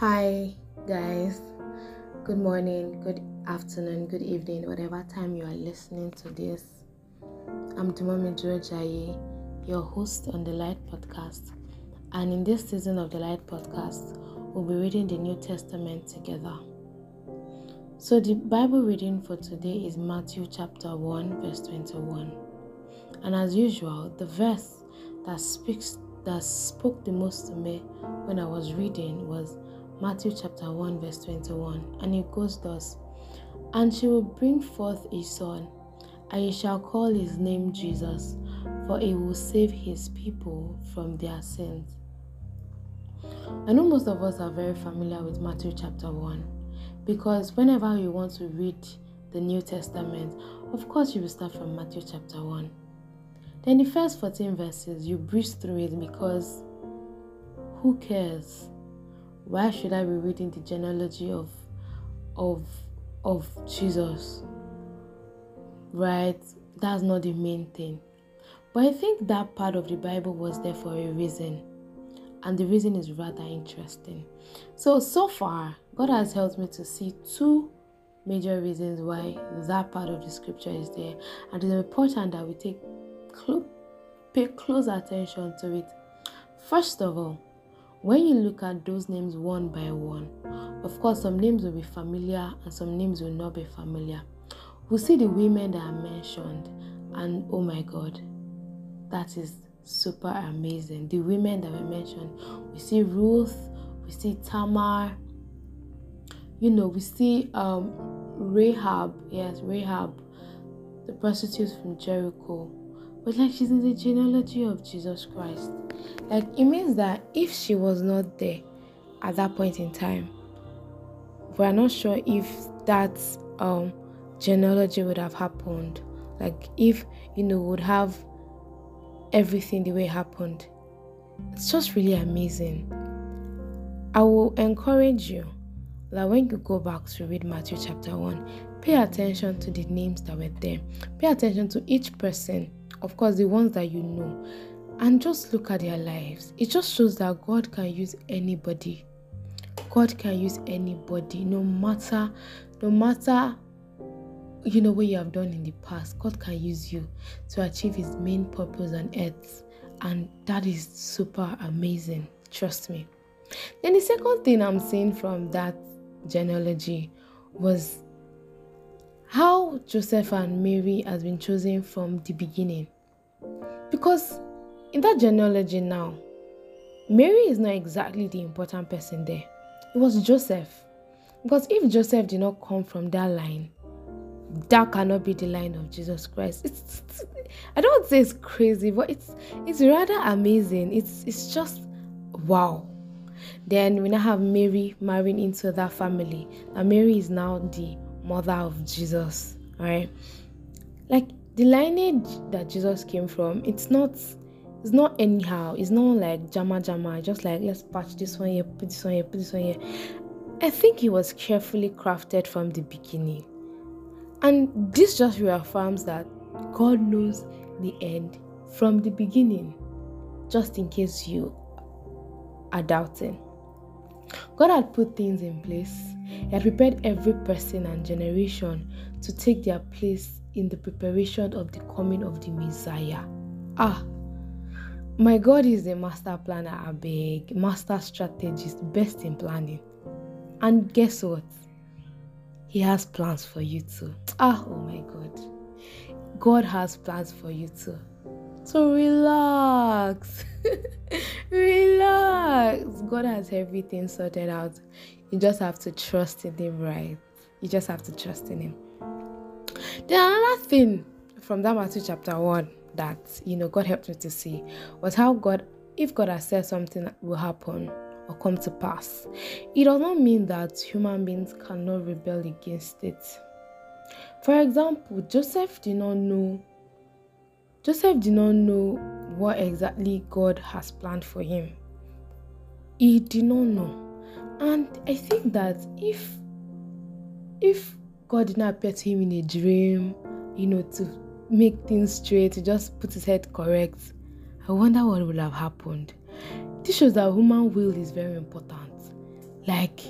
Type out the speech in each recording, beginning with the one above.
Hi, guys. Good morning, good afternoon, good evening, whatever time you are listening to this. I'm Dumami Jojaye, your host on the Light Podcast. And in this season of the Light Podcast, we'll be reading the New Testament together. So, the Bible reading for today is Matthew chapter 1, verse 21. And as usual, the verse that speaks that spoke the most to me when I was reading was Matthew chapter 1, verse 21. And it goes thus And she will bring forth a son, and he shall call his name Jesus, for he will save his people from their sins. I know most of us are very familiar with Matthew chapter 1 because whenever you want to read the New Testament, of course you will start from Matthew chapter 1. Then the first 14 verses, you breeze through it because who cares? Why should I be reading the genealogy of of of Jesus? Right? That's not the main thing. But I think that part of the Bible was there for a reason. And the reason is rather interesting. So so far, God has helped me to see two major reasons why that part of the scripture is there. And it's important that we take cl- pay close attention to it. First of all, when you look at those names one by one, of course, some names will be familiar and some names will not be familiar. We'll see the women that are mentioned, and oh my god, that is super amazing. The women that were mentioned, we see Ruth, we see Tamar, you know, we see um, Rahab, yes, Rahab, the prostitute from Jericho but like she's in the genealogy of Jesus Christ. Like it means that if she was not there at that point in time, we're not sure if that um genealogy would have happened. Like if you know would have everything the way it happened. It's just really amazing. I will encourage you that when you go back to read Matthew chapter 1, pay attention to the names that were there. Pay attention to each person of course, the ones that you know, and just look at their lives. It just shows that God can use anybody. God can use anybody, no matter, no matter, you know what you have done in the past. God can use you to achieve His main purpose on earth, and that is super amazing. Trust me. Then the second thing I'm seeing from that genealogy was how Joseph and Mary has been chosen from the beginning. Because in that genealogy now, Mary is not exactly the important person there. It was Joseph. Because if Joseph did not come from that line, that cannot be the line of Jesus Christ. It's, it's I don't say it's crazy, but it's it's rather amazing. It's it's just wow. Then we now have Mary marrying into that family. And Mary is now the mother of Jesus, right? Like the lineage that Jesus came from, it's not it's not anyhow. It's not like jama jama, just like let's patch this one here, put this one here, put this one here. I think it was carefully crafted from the beginning. And this just reaffirms that God knows the end from the beginning, just in case you are doubting. God had put things in place. He had prepared every person and generation to take their place in the preparation of the coming of the Messiah. Ah, my God is a master planner, a big master strategist, best in planning. And guess what? He has plans for you too. Ah, oh my God. God has plans for you too. So relax. relax. God has everything sorted out. You just have to trust in Him, right? You just have to trust in Him. Then another thing from that Matthew chapter 1 that you know God helped me to see was how God, if God has said something will happen or come to pass, it does not mean that human beings cannot rebel against it. For example, Joseph did not know Joseph did not know what exactly God has planned for him. He did not know. And I think that if if God did not appear to him in a dream, you know, to make things straight, to just put his head correct, I wonder what would have happened. This shows that human will is very important. Like,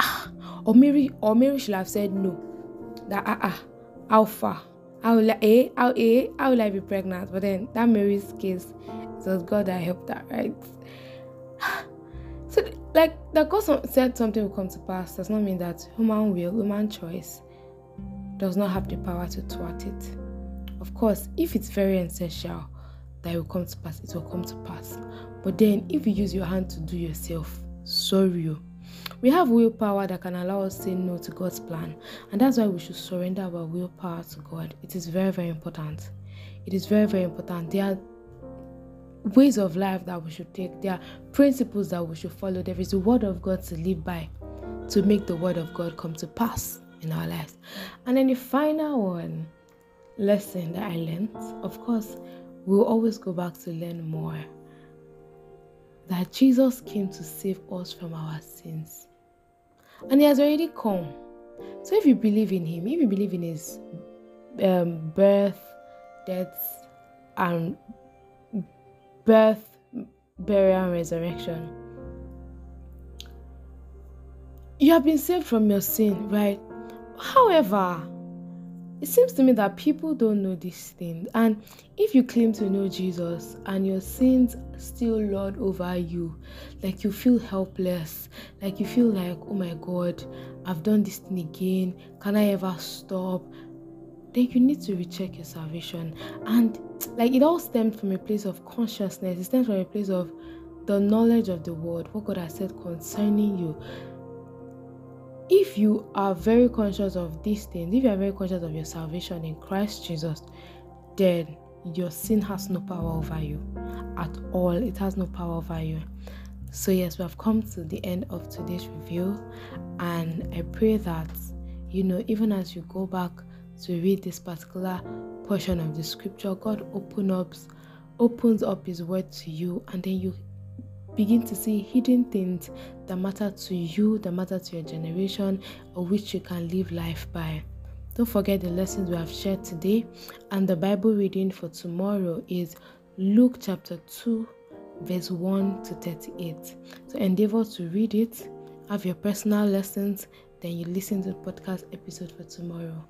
ah, or Mary, or Mary should have said no. That ah ah, how far? How will I, eh, how eh, how will I be pregnant? But then that Mary's case, it was God that helped her, right? So, like, that God said something will come to pass does not mean that human will, human choice, does not have the power to thwart it. Of course, if it's very essential that it will come to pass, it will come to pass. But then, if you use your hand to do yourself, sorry. We have willpower that can allow us to say no to God's plan, and that's why we should surrender our willpower to God. It is very, very important. It is very, very important. There are ways of life that we should take, there are principles that we should follow. There is a word of God to live by to make the word of God come to pass in our lives. And then the final one lesson that I learned, of course, we'll always go back to learn more. That Jesus came to save us from our sins. And he has already come. So if you believe in him, if you believe in his um, birth, death, and birth, burial, and resurrection. You have been saved from your sin, right? However, it seems to me that people don't know this thing. And if you claim to know Jesus and your sins still lord over you, like you feel helpless, like you feel like, oh my God, I've done this thing again, can I ever stop? Then you need to recheck your salvation. And like it all stemmed from a place of consciousness, it stems from a place of the knowledge of the word, what God has said concerning you. If you are very conscious of these things, if you are very conscious of your salvation in Christ Jesus, then your sin has no power over you at all. It has no power over you. So, yes, we have come to the end of today's review, and I pray that you know, even as you go back to read this particular portion of the scripture, God open up, opens up His word to you, and then you begin to see hidden things that matter to you, that matter to your generation, or which you can live life by. Don't forget the lessons we have shared today, and the Bible reading for tomorrow is Luke chapter 2, verse 1 to 38. So endeavor to read it, have your personal lessons, then you listen to the podcast episode for tomorrow.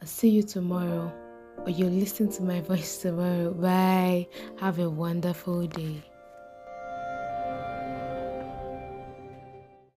I'll see you tomorrow, or you'll listen to my voice tomorrow. Bye. Have a wonderful day.